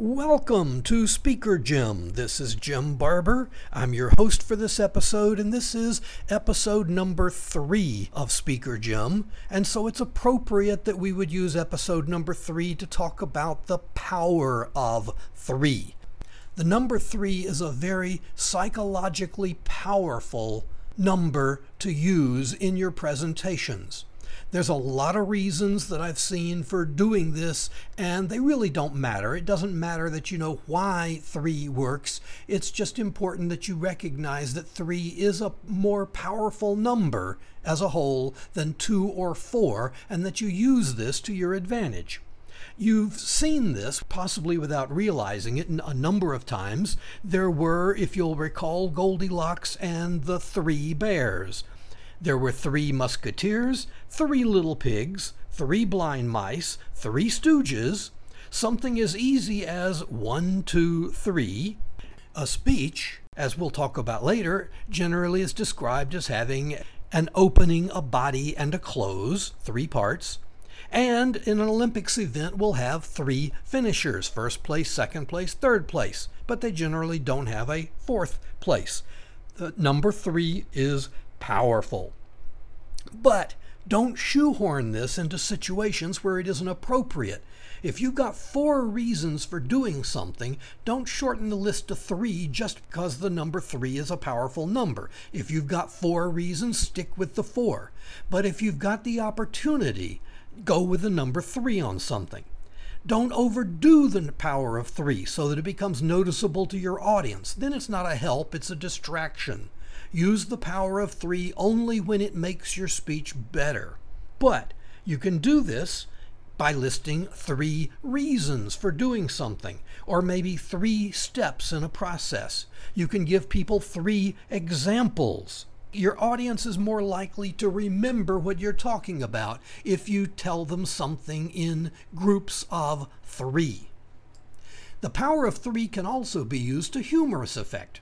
Welcome to Speaker Jim. This is Jim Barber. I'm your host for this episode, and this is episode number three of Speaker Jim. And so it's appropriate that we would use episode number three to talk about the power of three. The number three is a very psychologically powerful number to use in your presentations. There's a lot of reasons that I've seen for doing this, and they really don't matter. It doesn't matter that you know why three works. It's just important that you recognize that three is a more powerful number as a whole than two or four, and that you use this to your advantage. You've seen this, possibly without realizing it, a number of times. There were, if you'll recall, Goldilocks and the Three Bears. There were three musketeers, three little pigs, three blind mice, three stooges, something as easy as one, two, three. A speech, as we'll talk about later, generally is described as having an opening, a body, and a close, three parts. And in an Olympics event, we'll have three finishers first place, second place, third place, but they generally don't have a fourth place. The number three is powerful. But don't shoehorn this into situations where it isn't appropriate. If you've got four reasons for doing something, don't shorten the list to three just because the number three is a powerful number. If you've got four reasons, stick with the four. But if you've got the opportunity, go with the number three on something. Don't overdo the power of three so that it becomes noticeable to your audience. Then it's not a help, it's a distraction. Use the power of three only when it makes your speech better. But you can do this by listing three reasons for doing something, or maybe three steps in a process. You can give people three examples. Your audience is more likely to remember what you're talking about if you tell them something in groups of three. The power of three can also be used to humorous effect.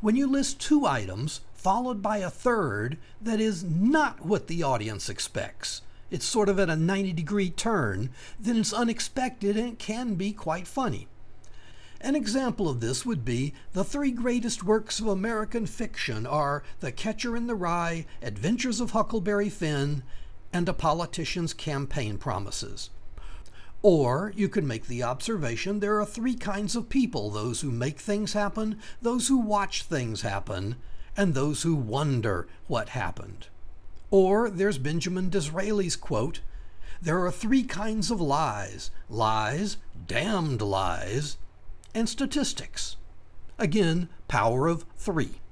When you list two items, followed by a third that is not what the audience expects, it's sort of at a 90 degree turn, then it's unexpected and it can be quite funny. An example of this would be the three greatest works of American fiction are The Catcher in the Rye, Adventures of Huckleberry Finn, and A Politician's Campaign Promises. Or you could make the observation there are three kinds of people those who make things happen, those who watch things happen, and those who wonder what happened. Or there's Benjamin Disraeli's quote There are three kinds of lies lies, damned lies, and statistics. Again, power of three.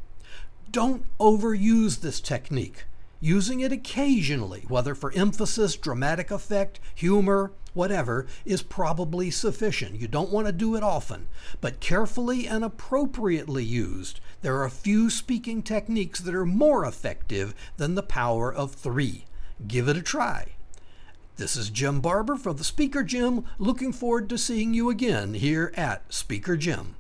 Don't overuse this technique. Using it occasionally, whether for emphasis, dramatic effect, humor, whatever, is probably sufficient. You don't want to do it often, but carefully and appropriately used, there are few speaking techniques that are more effective than the power of three. Give it a try. This is Jim Barber from the Speaker Jim, looking forward to seeing you again here at Speaker Jim.